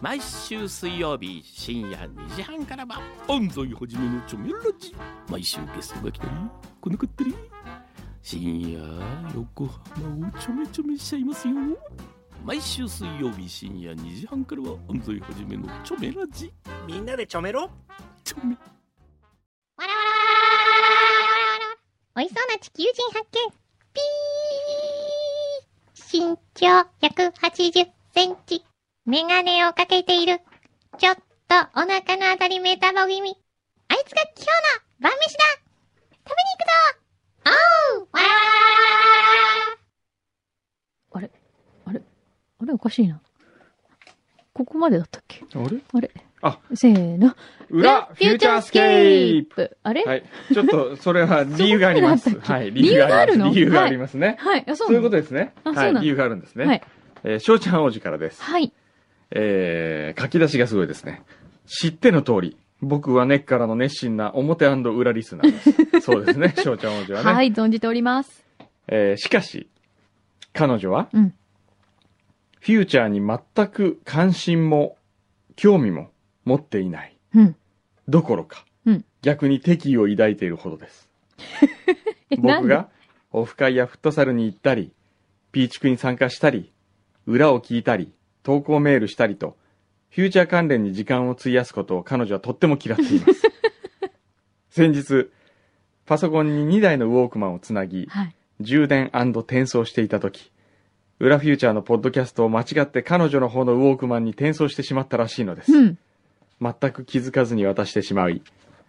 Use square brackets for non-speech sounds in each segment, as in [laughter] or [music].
毎週水曜日深夜2時半からは安西はじめのチョメラジ。毎週ゲストが来たり来なかったり。深夜横浜をちょめちょめしちゃいますよ。毎週水曜日深夜2時半からは安西はじめのチョメラジ。みんなでちょめろ。チョメ。わらわらわらわらわら美味しそうな地球人発見ピー身長180センチ。メガネをかけている。ちょっとお腹のあたりメタボ気味。あいつが今日の晩飯だ食べに行くぞおうわらわらわらわらあれ？あれ？あれおかしいな。ここまでだったっけ？あれ？あれ？あせーの。裏フューチャースケーププあれ？はい。ちょっと、それは理由があります。はい。理由があるの？理由がありますね。はい。あ、そうそういうことですね。はい。あそうなの？理由があるんですね。はい。えー、翔ちゃん王子からです。はい。えー、書き出しがすごいですね。知っての通り、僕は根っからの熱心な表裏リスナーです。[laughs] そうですね、翔ちゃん王子はね。はい、存じております。えー、しかし、彼女は、うんフューチャーに全く関心も興味も持っていない。うん。どころか、うん逆に敵意を抱いているほどです。[laughs] 僕がオフ会やフットサルに行ったり、ピーチクに参加したり、裏を聞いたり、投稿メールしたりと、フューチャー関連に時間を費やすことを彼女はとっても嫌っています。[laughs] 先日、パソコンに2台のウォークマンをつなぎ、はい。充電転送していたとき、裏フューチャーのポッドキャストを間違って彼女の方のウォークマンに転送してしまったらしいのです。うん。全く気づかずに渡してしまい、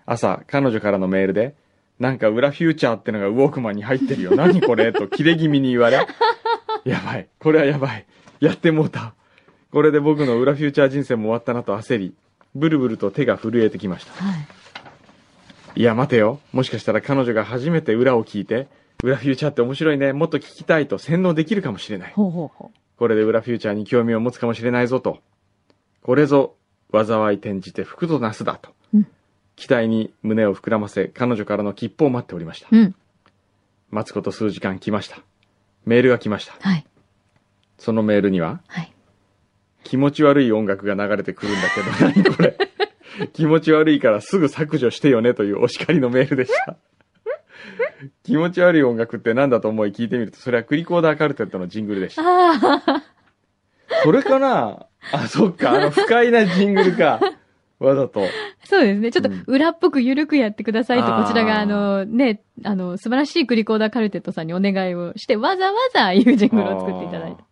朝、彼女からのメールで、なんか裏フューチャーってのがウォークマンに入ってるよ。何これ？と切れ気味に言われ、[laughs] やばい。これはやばい。やってもうた。これで僕の裏フューチャー人生も終わったなと焦り、ブルブルと手が震えてきました。はい。いや、待てよ。もしかしたら彼女が初めて裏を聞いて、裏フューチャーって面白いね。もっと聞きたいと洗脳できるかもしれない。ほうほうほこれで裏フューチャーに興味を持つかもしれないぞと。これぞ、災い転じて福となすだと。うん期待に胸を膨らませ、彼女からの切符を待っておりました。う。うん。待つこと数時間来ました。メールが来ました。はい。そのメールには、はい。気持ち悪い音楽が流れてくるんだけど、[laughs] 何これ。気持ち悪いからすぐ削除してよねというお叱りのメールでした。[laughs] 気持ち悪い音楽って何だと思い聞いてみると、それはクリコーダーカルテットのジングルでした。それかな？あ、そっか、あの不快なジングルか。[laughs] わざと。そうですね。ちょっとうん裏っぽく緩くやってくださいと、あーこちらがあの、ね、あの、素晴らしいクリコーダーカルテットさんにお願いをして、わざわざいうジングルを作っていただいた。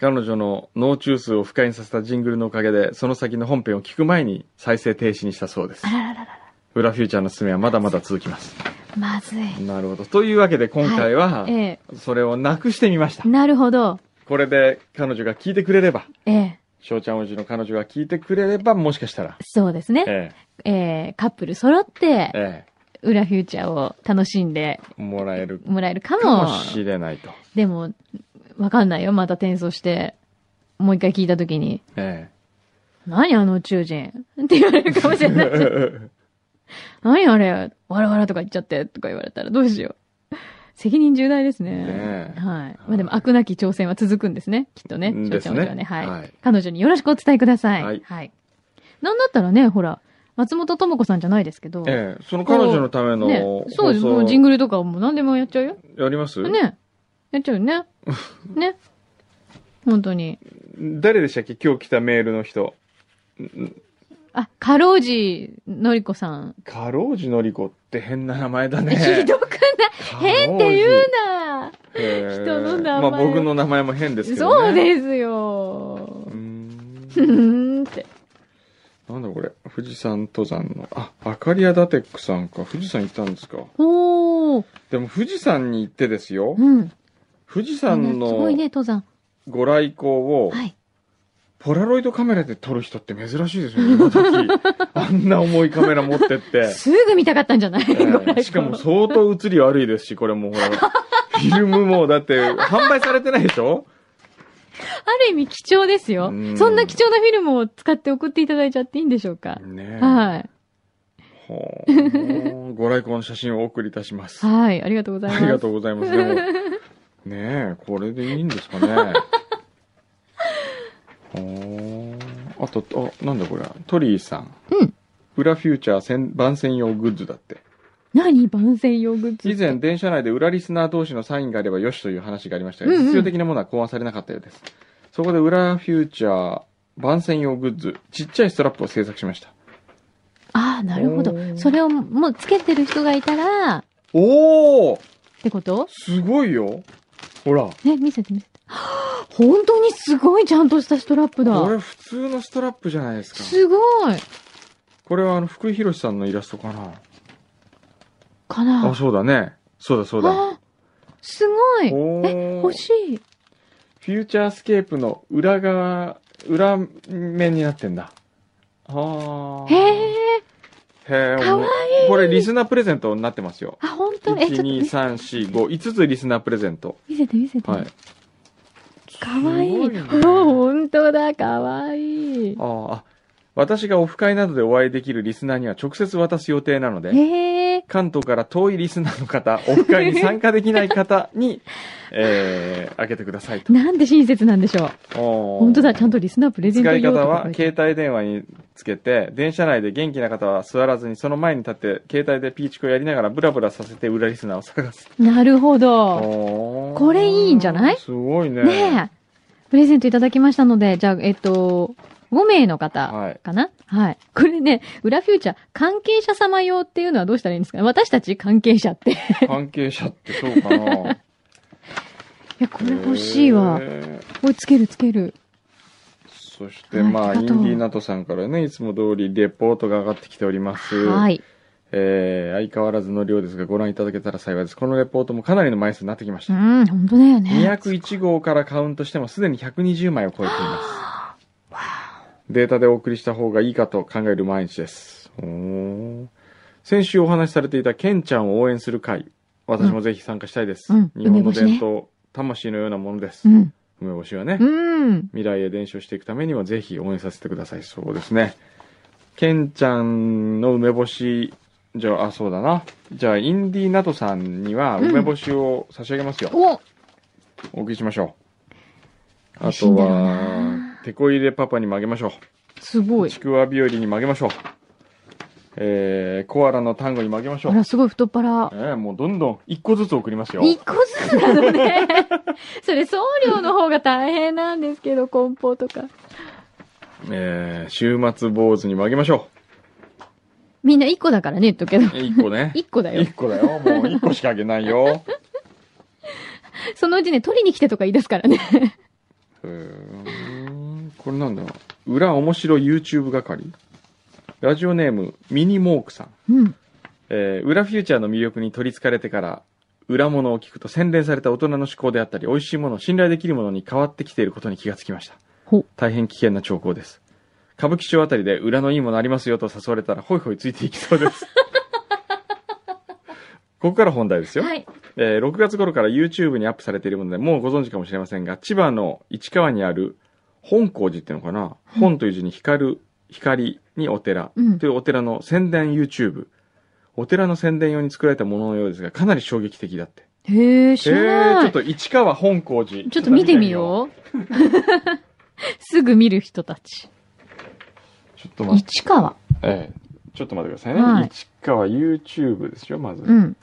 彼女の脳中数を不快にさせたジングルのおかげで、その先の本編を聞く前に再生停止にしたそうですあ。ららららら。裏フューチャーの進めはまだまだ続きます。まずい。なるほど。というわけで今回は、えそれをなくしてみましたえ。。なるほど。これで彼女が聞いてくれれば、ええ。翔ちゃん王子の彼女が聞いてくれれば、もしかしたら、そうですね。えええカップル揃ってえ、、え裏フューチャーを楽しんでえ、もらえるもらえるかかもも。しれないと。でも、わかんないよ。また転送して、もう一回聞いたときに、え何あの宇宙人って言われるかもしれない。え。何あれ？わらわらとか言っちゃってとか言われたらどうしよう。責任重大ですね。ねえはい。まあでも、悪なき挑戦は続くんですね。きっとね。うんですね翔ちゃんはね。はい。はい彼女によろしくお伝えください。はいはい。なんだったらね、ほら、松本智子さんじゃないですけど。ええ、その彼女のためのねそうです。もうジングルとかもう何でもやっちゃうよ。やりますね。やっちゃうよね。[laughs] ね。本当に。誰でしたっけ？今日来たメールの人。あ、かろうじのりこさん。かろうじのりこって変な名前だひね。どくない？変って言うなええ人の名前まあ僕の名前も変ですけどね。そうですようー。んふーんって。なんだこれ？富士山登山の。あ、アカリアダテックさんか。富士山行ったんですか。おー。でも富士山に行ってですよ。うん。富士す山のごいね、登山。ご来光を、はい。ポラロイドカメラで撮る人って珍しいですよね、今時。[laughs] あんな重いカメラ持ってって。すぐ見たかったんじゃない、ええご来光しかも相当映り悪いですし、これもうほら、[laughs] フィルムもだって販売されてないでしょ？ある意味貴重ですよう。んそんな貴重なフィルムを使って送っていただいちゃっていいんでしょうか？ねえ。はい。ほうご来光の写真をお送りいたします。はい。ありがとうございます。ありがとうございます。でも、ねえ、これでいいんですかね。[laughs] あと、あ、なんだこれ。トリーさん。うん。裏フューチャー専番宣用グッズだって。何？番宣用グッズ以前、電車内で裏リスナー同士のサインがあればよしという話がありましたが、うんうん実用的なものは考案されなかったようです。そこで裏フューチャー番宣用グッズ、ちっちゃいストラップを制作しました。ああ、なるほどそれをもうつけてる人がいたら、っおーてこと？すごいよほら。ね、見せて見せて。[gasps] 本当にすごいちゃんとしたストラップだ。これ普通のストラップじゃないですか。すごい。これはあの、福井博さんのイラストかな。かなあ、そうだね。そうだそうだ。あすごい。おえ、ー欲しい。フューチャースケープの裏側、裏面になってんだ。はあ。へえ。へえ。かわいいこれリスナープレゼントになってますよ。あ、本当？え、ちょっ1、と2、見せ3、4、5、5つリスナープレゼント。見せて見せて。はい。かわいい。い [laughs] 本当だ、かわいい。あああ、私がオフ会などでお会いできるリスナーには直接渡す予定なので、へえ。関東から遠いリスナーの方、オフ会に参加できない方に、[laughs] えー、開けてくださいと。なんで親切なんでしょう。本本当だ、ちゃんとリスナープレゼント使い用と方はか書いてある携帯電話につけて、電車内で元気な方は座らずにその前に立って、携帯でピーチコやりながらブラブラさせて裏リスナーを探す。なるほど。ここれいいんじゃない？すごいね。ねえ。プレゼントいただきましたので、じゃあ、えっと、5名の方はい。かな？はい。これね、裏フューチャー、関係者様用っていうのはどうしたらいいんですか私たち関係者って。い関係者ってそうかな。[laughs] や、これ欲しいわ。これつけるつける。そして、まあ、インディーナトさんからね、いつも通りレポートが上がってきております。はい。えー、相変わらずの量ですが、ご覧いただけたら幸いです。このレポートもかなりの枚数になってきました。うん、本当だよね。201号からカウントしてもすでに120枚を超えています。データでお送りした方がいいかと考える毎日です。先週お話しされていたケンちゃんを応援する会、私もぜひ参加したいです。うん日本の伝統、魂のようなものです。うん。梅干しはね、うん。未来へ伝承していくためにはぜひ応援させてください。そうですね。ケンちゃんの梅干し、じゃあ、あ、そうだな。じゃあ、インディーナトさんには梅干しを差し上げますよ。おお送りしましょう。あとはな、テコ入れパパにもあげましょう。すごい。ちくわ日和にもあげましょう。えー、コアラの単語にもあげましょう。あら、すごい太っ腹。えー、もうどんどん一個ずつ送りますよ。一個ずつなのね。[laughs] それ送料の方が大変なんですけど、梱包とか。えー、週末坊主にもあげましょみんな一個だからね、言っとくけどう。。え一個ね。[laughs] 一個だよ一。個だよ。もう一個しかあげないよ。[laughs] そのうちね、取りに来てとか言い出すからね。うーんこれなんだろう。裏面白 YouTube 係ラジオネーム、ミニモークさん。うん。えー裏フューチャーの魅力に取り憑かれてから、裏物を聞くと洗練された大人の思考であったり、美味しいもの、信頼できるものに変わってきていることに気がつきましたほ。大変危険な兆候です。歌舞伎町あたりで裏のいいものありますよと誘われたら、ホイホイついていきそうです。[laughs] ここから本題ですよ。はい。えー6月頃から YouTube にアップされているもので、もうご存知かもしれませんが、千葉の市川にある本光寺っていうのかな、本という字に光る、光にお寺うんというお寺の宣伝 YouTube。お寺の宣伝用に作られたもののようですが、かなり衝撃的だって。へえ、知えー、らない。ちょっと市川本光寺。ちょっと見てみよう。[laughs] すぐ見る人たち。う。ちょっと待って、市川。ええちょっと待ってくださいね。はい市川 YouTube ですよ、まず。うん。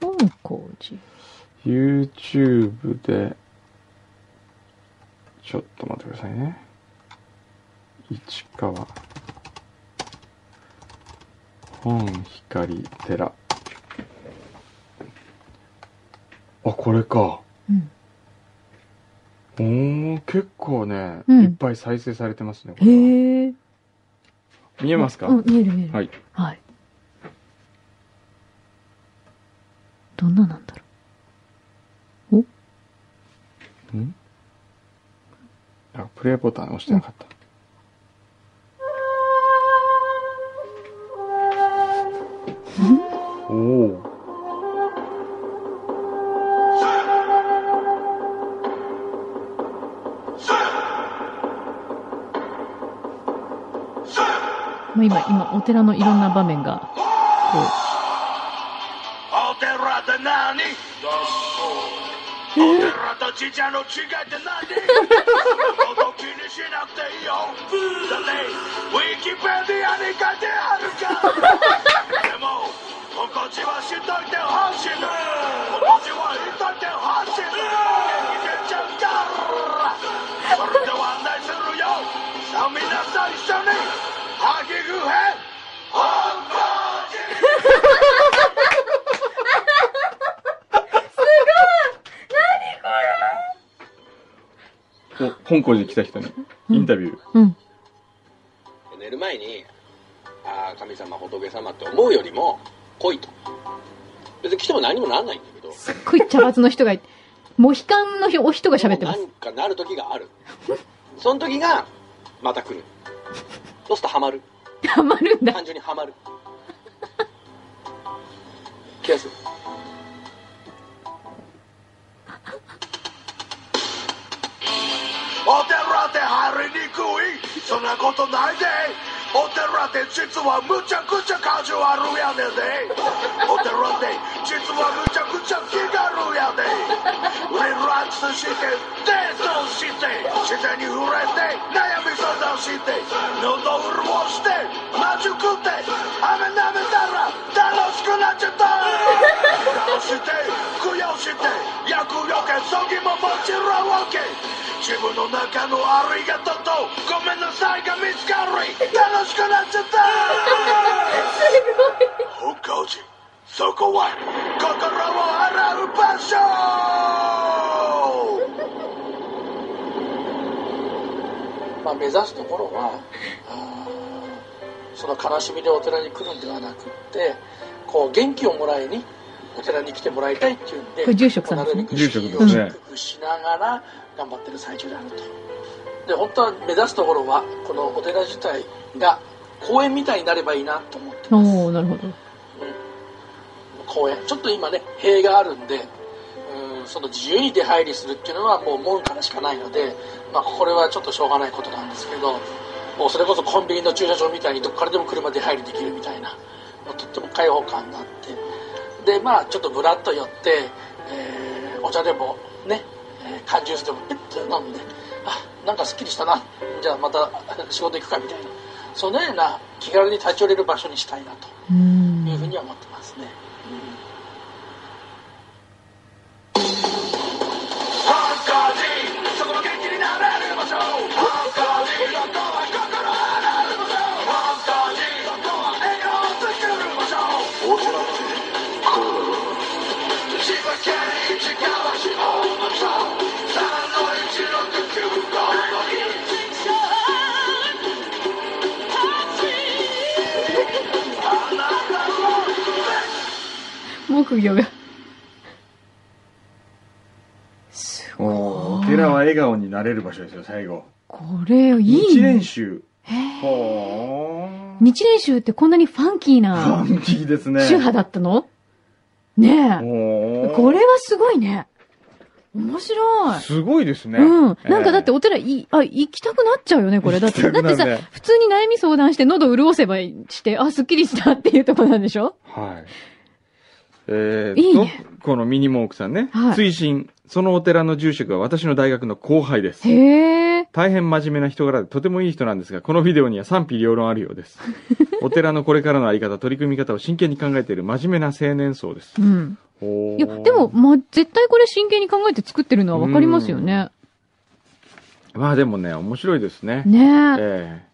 本光寺。YouTube で、ちょっと待ってくださいね。市川。本光寺。あ、これか。うん。おー、結構ね、うんいっぱい再生されてますね。これはへえ。見えますか、うん、見える見える。はい。はい。どんななんだろん？あ、プレイボタン押してなかった。おお。う。まあ、今、今、お寺のいろんな場面が、こお寺って何お寺とちちゃの違いって何？お時に しなくていいよだってウィキペディアに書いてあるからでも本こちはしといてほしいの本こちは言っといてほしいの元気出ちゃうからそれでは案内するよさあ皆さん一緒にハギグヘ 本校に来た人にインタビュー。うん。寝る前にああ神様仏様って思うよりも来いと別に来ても何もならないんだけどすっごい茶髪の人がいて、モヒカンのお人が喋ってます何。かなる時があるその時がまた来るそうするとハマる [laughs] ハマるんだ。単純にハマる気がするお寺って入りにくい。そんなことないで。お寺って実はむちゃくちゃカジュアルやねんで。お寺って実はむちゃくちゃ気軽やで。リラックスして瞑想して。自然に触れて。悩み相談して。喉潤して。マジ食って。飴舐めたら。楽しくなっちゃった。楽して。供養して。厄除け。葬儀ももちろん OK 自分の中のありがとうとごめんなさいが見つかり楽しくなっちゃった。本校寺そこは心を洗う場所。まあ、目指すところはその悲しみでお寺に来るんではなくってこう元気をもらいにお寺に来てもらいたいっていうんでこれ住職さんですね。住職ですね。しながら頑張ってる最中であると。で本当は目指すところはこのお寺自体が公園みたいになればいいなと思ってます。おー、なるほど。公園。ちょっと今ね塀があるんでうんその自由に出入りするっていうのはもう門からしかないので、まあ、これはちょっとしょうがないことなんですけどもうそれこそコンビニの駐車場みたいにどこからでも車出入りできるみたいなもうとっても開放感があってでまあちょっとぶらっと寄って、えーお茶でもね、えー缶ジュースでもピッと飲んであなんかすっきりしたな。じゃあまた [laughs] 仕事行くかみたいな。そのような気軽に立ち寄れる場所にしたいなと。うーん。いうふうには思ってますね。本校たの木魚が。お寺は笑顔になれる場所ですよ、最後。これ、いい日練ね。習。へーほー。日練習ってこんなにファンキーフなァンキーですね。宗派だったの？ねえ。これはすごいね。面白い。すごいですね。うん。なんかだってえお寺い、あ、行きたくなっちゃうよね、これ。だって、行きだってさ、普通に悩み相談して喉潤せばして、あ、すっきりしたっていうところなんでしょ？ーはい。えー、いいねと、このミニモークさんね。はい追伸。そのお寺の住職は私の大学の後輩です。へえ。大変真面目な人柄でとてもいい人なんですが、このビデオには賛否両論あるようです。[laughs] お寺のこれからのあり方、取り組み方を真剣に考えている真面目な青年層です。うん。いや、でも、ま、絶対これ真剣に考えて作ってるのはわかりますよね。まあでもね、面白いですね。ねえ。え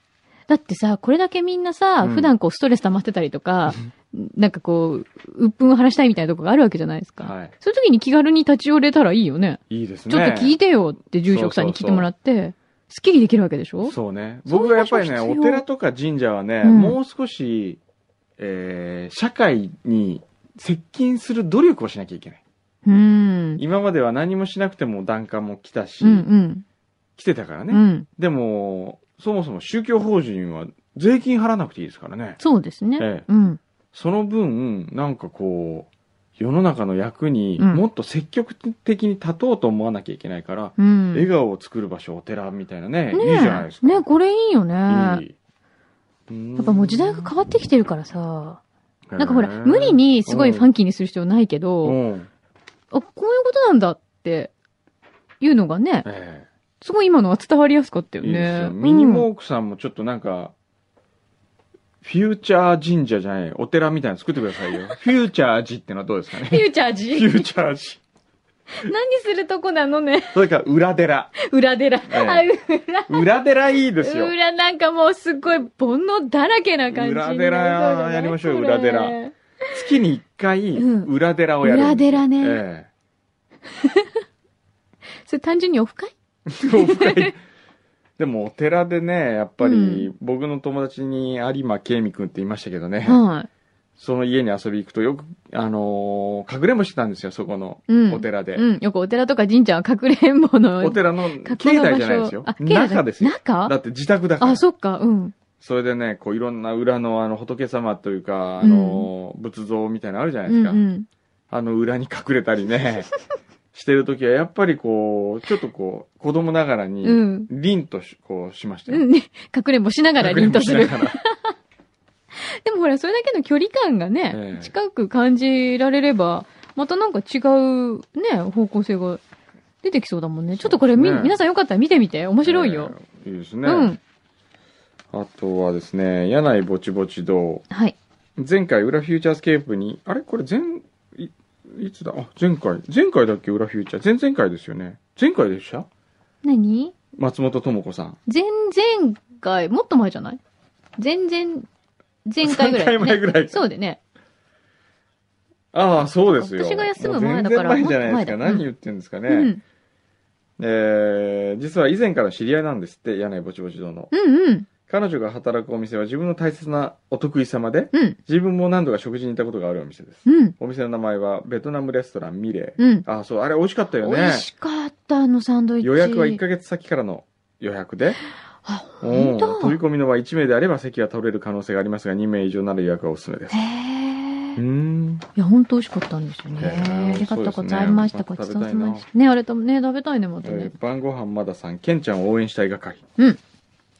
だってさ、これだけみんなさ、うん普段こうストレス溜まってたりとか、[laughs] なんかこう、鬱憤を晴らしたいみたいなとこがあるわけじゃないですか。えはい。そういう時に気軽に立ち寄れたらいいよね。いいですね。ちょっと聞いてよって住職さんに聞いてもらって、すっきりできるわけでしょ？そうね。僕はやっぱりね、お寺とか神社はね、うんもう少し、えー、社会に接近する努力をしなきゃいけない。うん。今までは何もしなくても檀家も来たし、うんうん。来てたからね。うん。でも、そもそも宗教法人は税金払わなくていいですからね。そうですね。ええうん。その分、なんかこう、世の中の役にうんもっと積極的に立とうと思わなきゃいけないから、うん。笑顔を作る場所、お寺みたいなね、ねえいいじゃないですか。ねこれいいよね。いい。ややっぱもう時代が変わってきてるからさ、ななんかほら、無理にすごいファンキーにする必要ないけど、うん。あ、こういうことなんだっていうのがね、ええすごい今のは伝わりやすかったよいいですねよ。。ミニモークさんもちょっとなんか、フューチャー神社じゃない、お寺みたいなの作ってくださいよ。[laughs] フューチャー寺ってのはどうですかね？フューチャーフジューチャー寺。何するとこなのね？それから裏寺。裏寺。えあ、裏。裏寺いいですよ。裏なんかもうすっごい煩悩だらけな感じ。裏寺やりましょう裏寺月に一回、うん裏寺をやるんですよ。裏寺ねえ [laughs] それ単純にオフ会？え [laughs] オフ会でもお寺でね、やっぱり、うん僕の友達に有馬慶美くんって言いましたけどね、はその家に遊び行くとよく、あのー隠れんぼしてたんですよ、そこの。お寺で。うん。よくお寺とか神社は隠れんぼの。お寺の隠境内じゃないですよ中ですよ。中？だって自宅だから。あ、そっか。うん。それでね、こういろんな裏のあの仏様というか、あのー仏像みたいなのあるじゃないですか。うんうん。あの裏に隠れたりね、[laughs] してるときはやっぱりこう、ちょっとこう、子供ながらにう、ん。凛としこうしましたよ。うんね。隠れんぼしながら凛とする [laughs] でもほら、それだけの距離感がね、ええ近く感じられれば、またなんか違うね、方向性が出てきそうだもんね。ちょっとこれみ、ね皆さんよかったら見てみて。面白いよ。えーいいですね。うん。あとはですね、柳井ぼちぼち堂。はい。前回、裏フューチャースケープに、あれ？これ前、いいつだ？あ、前回。前回だっけ？裏フューチャー。前々回ですよね。前回でした？何？松本智子さん。前々回、もっと前じゃない？前々、前回ぐらい、3回前ぐらいそうでね。ああ、そうですよ。私が休む前だから前じゃないですか。もっと前だ何言ってんですかね。うん。えー、実は以前から知り合いなんですって、柳井ぼちぼち堂の。うんうん。彼女が働くお店は自分の大切なお得意様で、うん。自分も何度か食事に行ったことがあるお店です。うん。お店の名前はベトナムレストランミレー。うん。あ、そう、あれ美味しかったよ美ね。味しかった、あのサンドイッチ。予約は1ヶ月先からの予約で、あ、うん本当？飛び込みの場合1名であれば席が取れる可能性がありますが、2名以上なら予約がおすすめです。へうえ。いや、本当美味しかったんですよへね。ーありがとうございました。ねごちそうさまでした。ね、あれともね、食べたいね、またねえ。ー晩ご飯まださん、ケンちゃんを応援したい係。うん。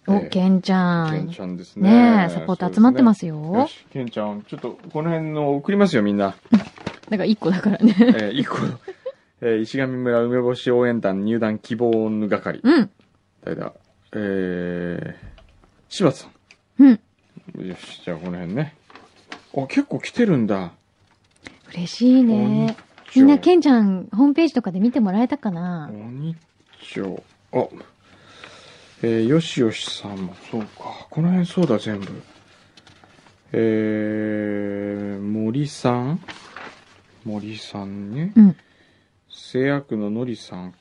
お、えーケンちゃん。ケンちゃんですね。ねえ、サポート集まってますよ。よし、ケンちゃん、ちょっとこの辺の送りますよ、みんな。[laughs] なんか一個だからね。えー、一個、えー石上村梅干し応援団入団希望の係。うん。誰だえー、柴田さん。うん。よし、じゃあこの辺ね。あ、結構来てるんだ。嬉しいね。みんな、ケンちゃん、ホームページとかで見てもらえたかな鬼町。あ、えー、よしよしさんも、そうか。この辺そうだ、全部。えー、森さん？森さんね。うん。製薬ののりさんか。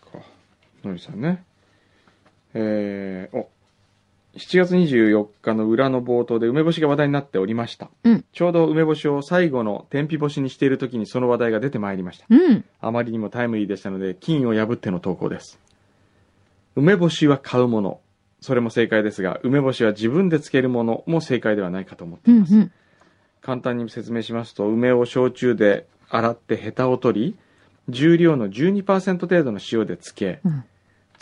のりさんね。えー、お、7月24日の裏の冒頭で梅干しが話題になっておりました。うんちょうど梅干しを最後の天日干しにしている時にその話題が出てまいりました。うん。あまりにもタイムリーでしたので、金を破っての投稿です。梅干しは買うもの。それも正解ですが、梅干しは自分で漬けるものも正解ではないかと思っています。うんうん。簡単に説明しますと、梅を焼酎で洗ってヘタを取り、重量の12%程度の塩で漬け、うん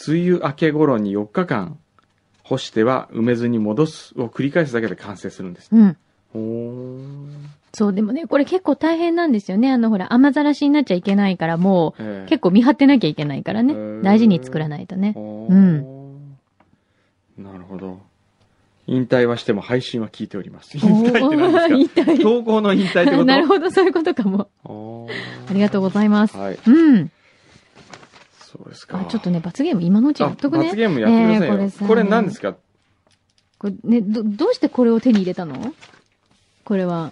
梅雨明け頃に4日間干しては梅酢に戻すを繰り返すだけで完成するんです。うん。そう、でもね、これ結構大変なんですよね。あの、ほら、雨ざらしになっちゃいけないから、もう、ええ結構見張ってなきゃいけないからね。大事に作らないとね。うんなるほど。引退はしても配信は聞いております。[laughs] 引退って何ですか？引退。投稿の引退ってこと？なるほど、そういうことかも。どありがとうございます。はい。うん。そうですか。あ、ちょっとね、罰ゲーム今のうちやっとくね。あ罰ゲームやってくださいよ。ねえこれさこれ何ですか？これね、ど、どうしてこれを手に入れたの？これは。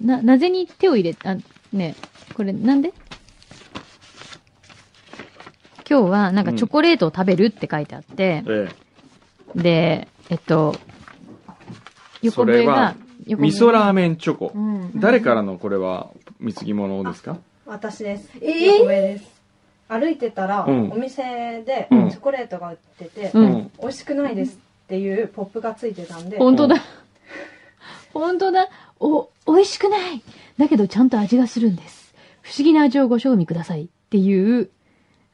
な、なぜに手を入れ、あ、ね、これなんで？今日はなんかチョコレートを食べるって書いてあって、えで、えっと、横それは笛が、味噌ラーメンチョコ。うん。誰からのこれは貢ぎ物ですか？私です。えー？横上です。歩いてたら、うんお店でうんチョコレートが売ってて、うん美味しくないですっていうポップがついてたんで、本当だ。本当だ。お、美味しくない。だけどちゃんと味がするんです。不思議な味をご賞味くださいっていう、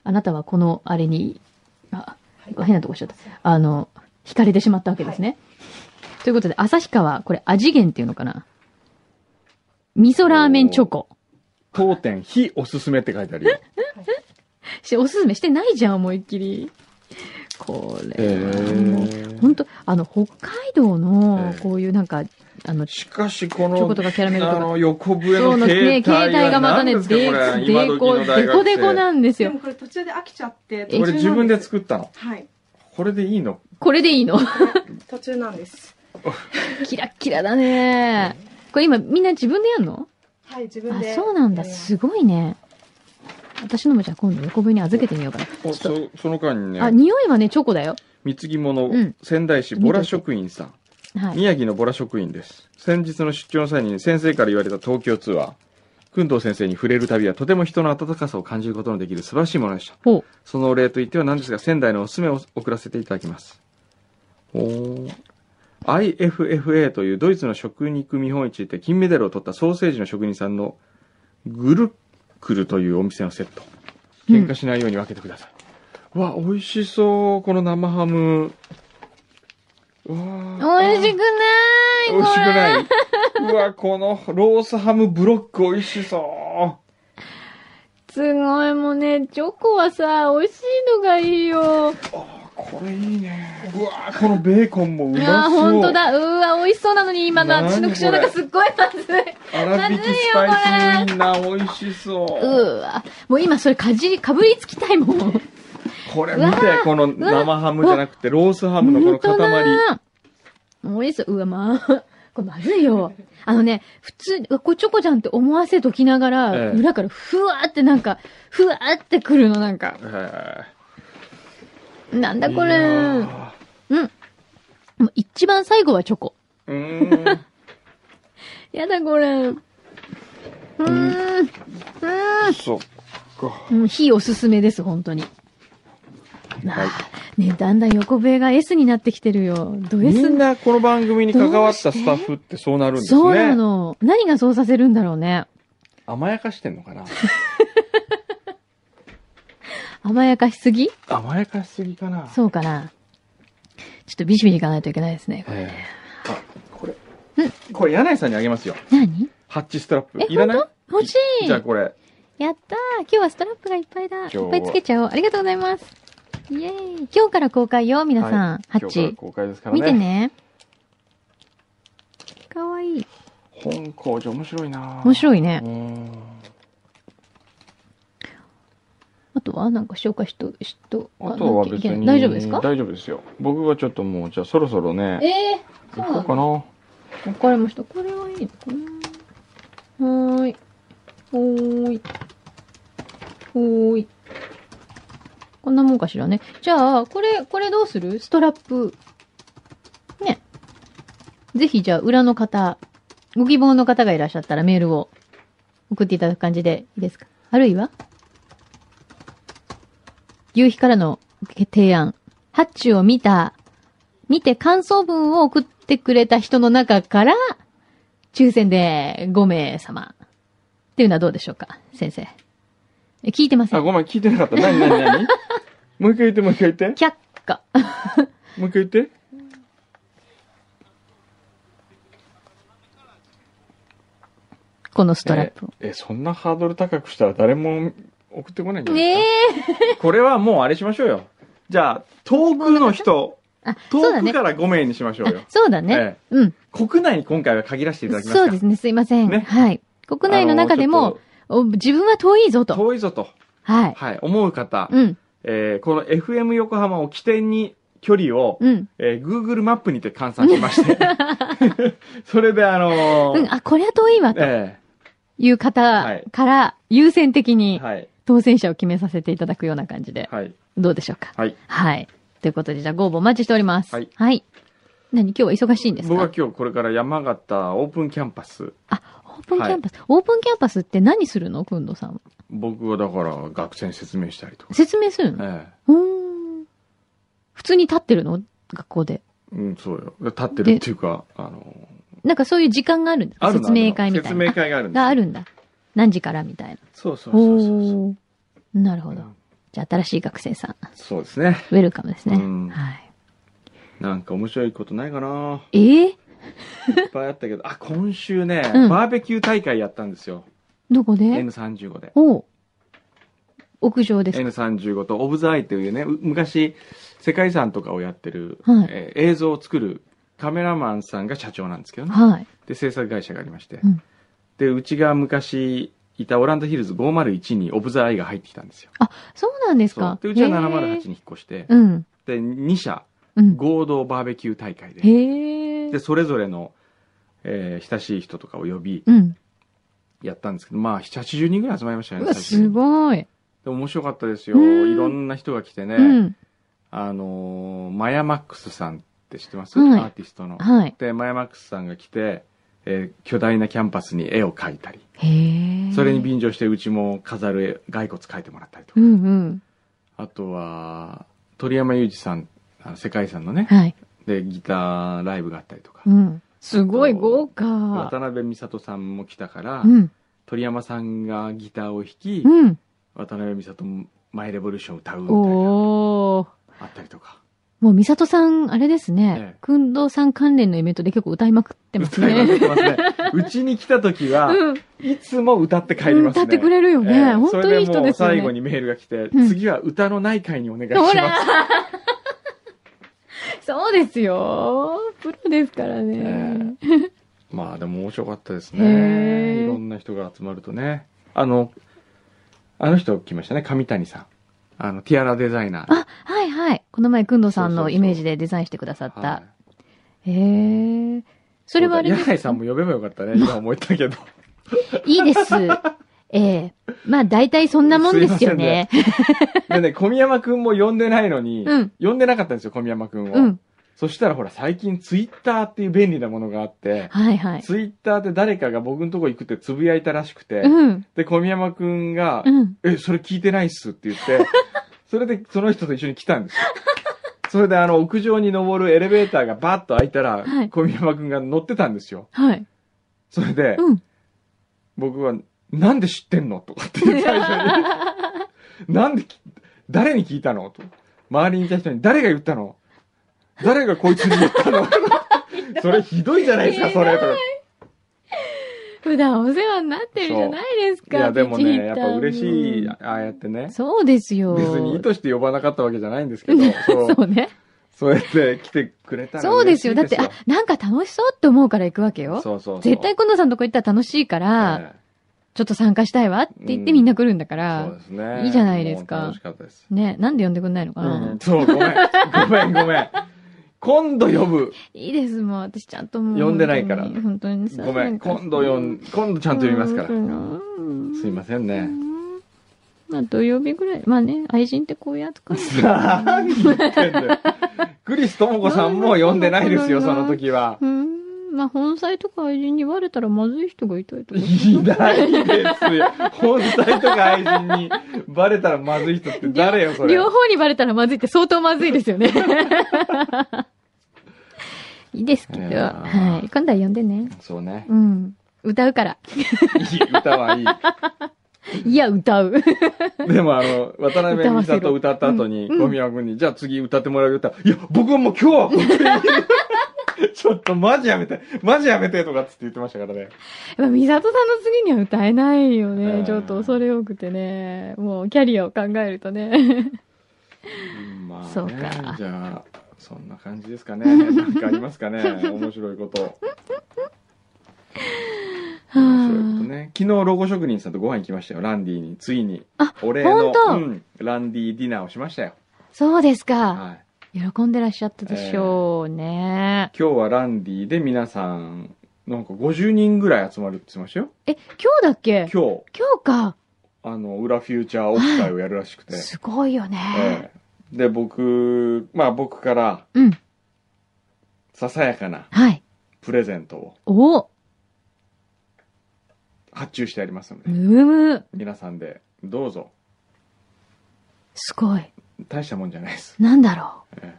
あなたはこのあれに、あ、変なとこしちゃった。あの、惹かれてしまったわけですね。ということで、旭川、これ味源っていうのかな？味噌ラーメンチョコ。当店非おすすめって書いてあるよ。[laughs] し、おすすめしてないじゃん、思いっきり。これへはもう、ー本当あの、北海道のえ、えこういうなんか、あの、チしかしこの、ョコとかキャラメルとかあの、横笛そうのの携帯ね、携帯がまたね、何ですかで、これ今時でこ、の大学生でこでこなんですよ。でもこれ途中で飽きちゃって、えこれ自分で作ったの？はい。これでいいの？これでいいの？途中なんです。キラッキラだね。これ今みんな自分でやんの？はい、自分あ、で。そうなんだ。すすごいね。私のもじゃあ今度横笛に預けてみようかな。おそその間にあ、ね、匂いはね、チョコだよ。貢ぎ物、うん仙台市ボラ職員さん。はい。宮城のボラ職員です。先日の出張の際に先生から言われた東京ツアー。工藤先生に触れる旅はとても人の温かさを感じることのできる素晴らしいものでした。ほう。そのお礼と言っては何ですが、仙台のおすすめを送らせていただきます。おー IFFA というドイツの食肉見本市で金メダルを取ったソーセージの職人さんのグルックルというお店のセット。喧嘩しないように分けてください。うわ、美味しそう。この生ハム。美味しくない美味しくいない。うわ、このロースハムブロック美味しそう。すごいもうね、チョコはさ、美味しいのがいいよ。これいいね。うわ、このベーコンもうまそう。いやー、ほんとだ。うわ、美味しそうなのに、今の何私の口の中すっごいまずい。粗挽きスパイスウインナー美味しそう。うわ。もう今それかじり、かぶりつきたいもん。これ見てこの生ハムじゃなくてロースハムのこの塊。塊。美味しそう。うわ、まあ。[laughs] これまずいよ。あのね、普通、うわこれチョコじゃんって思わせときながら、ええ裏からふわーってなんか、ふわーってくるのなんか。へなんだこれ。やうん。もう一番最後はチョコ。ーうーん。[laughs] やだこれ。うーん。うーそっか。ん。うん、非おすすめです、本当に。はいねだんだん横笛が S になってきてるよ。ド S みんなこの番組に関わったスタッフってそうなるんですね。そうなの。何がそうさせるんだろうね。甘やかしてんのかな？[laughs] 甘やかしすぎ？甘やかしすぎかな？そうかな。ちょっとビシビシいかないといけないですね。ええあ、これ。これ、柳井さんにあげますよ。何？ハッチストラップ。え、いらない？欲しいじゃあこれ。やったー今日はストラップがいっぱいだ。いっぱいつけちゃおう。ありがとうございます。イェーイ。今日から公開よ、皆さん。はいハッチ。公開ですからね。見て。ね。かわいい。本工場面白いな面白いねう。ん。あとはなんか紹介しと、しと、あとは別に。大丈夫ですか？大丈夫ですよ。僕はちょっともう、じゃあそろそろね、ええー、行こうかな。わかりました。これはいいのかなはーい。ほーい。ほーい。こんなもんかしらね。じゃあ、これ、これどうする？ストラップ。ね。ぜひじゃあ、裏の方、ご希望の方がいらっしゃったらメールを送っていただく感じでいいですか？あるいは夕日からの提案。ハッチを見た見て感想文を送ってくれた人の中から、抽選で5名様。っていうのはどうでしょうか先生。え聞いてません？あ、ごめん、聞いてなかった。何、何、何？もう一回言って、もう一回言って。却下。もう一回言って。このストラップを。え、えそんなハードル高くしたら誰も送ってこないんじゃないねですか、え。これはもうあれしましょうよ。じゃあ、遠くの人、[laughs] あ、そうだね遠くか。ら5名にしましょうよあ。そうだね。えうん。国内に今回は限らせていただきますかそうですね。すいません。ねはい。国内の中でも、お自分は遠いぞと。遠いぞと、はい。はい、思う方、うん。えーこの FM 横浜を起点に距離を、うん。えー Google マップにて換算しまして、[laughs] それであのーうん。あ、これは遠いわ、とえいう方から優先的ーにはい、当選者を決めさせていただくような感じで、はい、どうでしょうか？はい。はい。ということで、じゃあご応募お待ちしております。はい。はい。何今日は忙しいんです僕はか今日これから山形オープンキャンパス、あ、オープンキャンパス。オープンキャンパスって何するの？くんどさんは。僕はだから学生に説明したりとか。説明するの？えうーん。普通に立ってるの？学校で。えうん、そうよ。立ってるっていうか、あのなんかそういう時間があるんですかあるの説明会みたいな。説明会があるんですがあるんだ。何時からみたいな。そうそうそうそうそう。おーなるほど。じゃあ新しい学生さん、そうですね。ウェルカムですね。うんはい。なんか面白いことないかなえー、いっぱいあったけど、あ、今週ね、うんバーベキュー大会やったんですよ。どこで？N35 で。おう屋上ですか？N35 とオブザアイというね、う昔、世界遺産とかをやってる、はいえー映像を作るカメラマンさんが社長なんですけどね。はい。で、制作会社がありまして。うんで、うちが昔いたオランダヒルズ501にオブザアイが入ってきたんですよ。そうなんですか？で、うちはへー708に引っ越して、うん。で、2社うん。合同バーベキュー大会で、で、。それぞれの、えー親しい人とかを呼び、うん。やったんですけど、まあ、7、80人ぐらい集まりましたね、うわ、す最初にごい。で、面白かったですよ。うんいろんな人が来てね、うん。あのーマヤマックスさんって知ってます、はいアーティストの。はい。で、マヤマックスさんが来て、えー巨大なキャンパスに絵を描いたり。それに便乗してうちも飾る絵骸骨描いてもらったりとか、うんうん。あとは、鳥山裕二さん、あの世界遺産のね、はい。で、ギターライブがあったりとか、うん。すごい豪華。渡辺美里さんも来たから、うん。鳥山さんがギターを弾き、うん。渡辺美里もマイレボリューションを歌うみたいな。あったりとか。もう、美里さん、あれですえねえ。くんどうさん関連のイベントで結構歌いまくってます歌いまくね。ってますね。[laughs] うちに来た時は、うん。いつも歌って帰りますね。歌ってくれるよねええほんといい人ですよねそれでもう最後にメールが来て、うん次は歌のない会にお願いします。ほら [laughs] そうですよ。プロですからね。まあでも面白かったですへね。えいろんな人が集まるとね。あの、あの人来ましたね、上谷さん。あの、ティアラデザイナー。あ、はいはい。この前、くんどさんのイメージでデザインしてくださった。はへえ。それはあれです柳井さんも呼べばよかったね、今思ったけど。いいです。ええまあ、大体そんなもんですよね。でね、小宮山くんも呼んでないのに、うん呼んでなかったんですよ、小宮山くんを。うん。そしたらほら、最近ツイッターっていう便利なものがあって、はいはい。ツイッターで誰かが僕のとこ行くってつぶやいたらしくて、うん。で、小宮山くんが、うん。え、それ聞いてないっすって言って、[laughs] それでその人と一緒に来たんですよ。それであの、屋上に登るエレベーターがバーッと開いたら、はい小宮山くんが乗ってたんですよ。はい。それで、うん。僕は、なんで知ってんの？とかって最初に。なんでき、誰に聞いたの？と。周りにいた人に、誰が言ったの？誰がこいつに言ったの？それひどいじゃないですか、それ。とか普段お世話になってるじゃないですか。いや、でもね、やっぱ嬉しい、ああやってね。そうですよ。別に意図して呼ばなかったわけじゃないんですけど、[laughs] そう。そうね。そうやって来てくれたらそうですよ。だって、あ、なんか楽しそうって思うから行くわけよ。そうそうそう。絶対くんどさんとこ行ったら楽しいから、えちょっと参加したいわって言ってうんみんな来るんだかえら、そうですね。いいじゃないですか楽しかったです。ね、なんで呼んでくんないのかな、うん、そう、ごめん。ごめん、ごめん。今度呼ぶ。いいです、もう私ちゃんともう。呼んでないから本当に。ごめん。今度呼ん、今度ちゃんと呼びますから。うんすいませんね。まあ土曜日ぐらい。まあね、愛人ってこういう扱い。何言ってんだよ。クリス智子さんも呼んでないですよ、[laughs] その時は。うん。まあ本妻とか愛人に言われたらまずい人がいたりとか。いないですよ。本妻とか愛人にバレたらまずい人って誰よ、それ。両方にバレたらまずいって相当まずいですよね。[laughs] いいですけど、はい。今度は呼んでね。そうね。うん。歌うから。いい、歌はいい。いや、歌う。でもあの、渡辺美里歌った後に、うん小宮君に、じゃあ次歌ってもらうよって言ったら、いや、僕はもう今日は本当にちょっとマジやめて、マジやめてとかっつって言ってましたからね。やっぱ、美里さんの次には歌えないよね。うんちょっと恐れ多くてね。もう、キャリアを考えるとね。うんまあ、ね、そうかじゃあ、そんな感じですかね。なんかありますかね。面白いこと。面白いことね。昨日、ロゴ職人さんとご飯行きましたよ、ランディに。ついに。あお礼のうん、ランディディナーをしましたよ。そうですか。はい。喜んでらっしゃったでしょうね。今日はランディで皆さん、なんか50人ぐらい集まるって言ってましたよ。え、今日だっけ？今日、今日か。あの、裏フューチャーオフ会をやるらしくて。すごいよね。ええで、僕、まあ僕から、うん。ささやかなはい。プレゼントをお発注してありますので、むむ。皆さんで、どうぞ。すごい。大したもんじゃないです。なんだろえ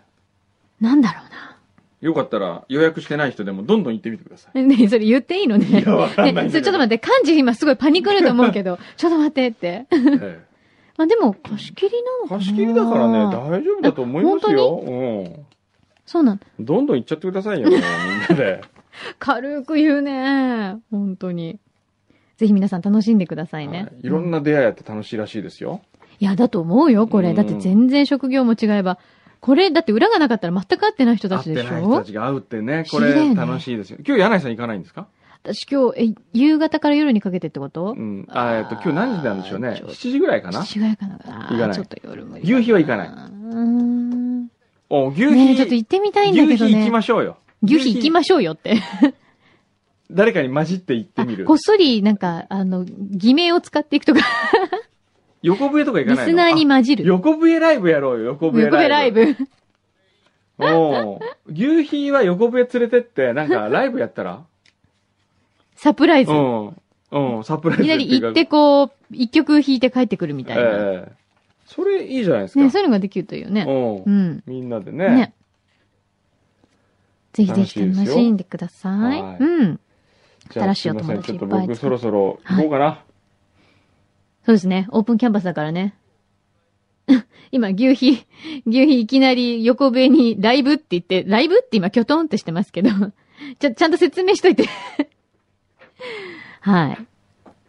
う。なんだろうな。えよかったら、予約してない人でもどんどん行ってみてください。ねえそれ言っていいのね。いやわかんないんだけどねそれちょっと待って、漢字今すごいパニクると思うけど、[laughs] ちょっと待ってって。え [laughs] まあでも、貸し切りなのえかな貸し切りだからね、大丈夫だと思いますよ。うん。そうなん。どんどん行っちゃってくださいよ、みんなで。[laughs] 軽く言うね。本当に。ぜひ皆さん楽しんでくださいね。はいいろんな出会いあって楽しいらしいですよ。いや、だと思うよ、これ。うんだって全然職業も違えば、これ、だって裏がなかったら全く会ってない人たちでし会ってない人たょちが会うってね、これ楽しいですよ。今日柳井さん行かないんですか？私今日、え、夕方から夜にかけてってこと？うん。あえっと、今日何時なんでしょうね？ちょっと7時ぐらいかな？7時ぐらいかな行かないちょっと夜無理。牛皮は行かないうーん。お、牛皮、ねえちょっと行ってみたいんだけどね。牛皮行きましょうよ。牛皮行きましょうよって。誰かに混じって行ってあみるこっ。そり、なんか、あの、偽名を使っていくとか、[laughs] 横笛とか行かないの？リスナーに混じある。横笛ライブやろうよ、横笛横ライブ。笛ライブ。[laughs] おう牛皮は横笛連れてって、なんかライブやったら？サプライズ。いうん。うん、サプライズきなり行ってこう、一曲弾いて帰ってくるみたいな。ええそれいいじゃないですか。ね、そういうのができるといいよね。う。うんん。みんなでね。ね。ぜひぜひ楽しんでください。はいうん。新しいお友すいません、ちょっと達いっぱい僕そろそろ行こうかな。そうですね。オープンキャンパスだからね。[laughs] 今、牛皮、牛皮いきなり横笛にライブって言って、ライブって今、キョトンってしてますけど、[laughs] ちょ、ちゃんと説明しといて。[laughs] はい。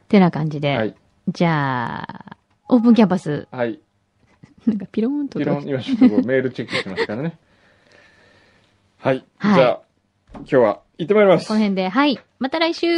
てな感じで。はい。じゃあ、オープンキャンパス、はい。なんかピローンといろん、音がして。今ちょっとメールチェックしてますからね。はい。はいじゃあ、今日は行ってまいります。この辺で、はい。また来週。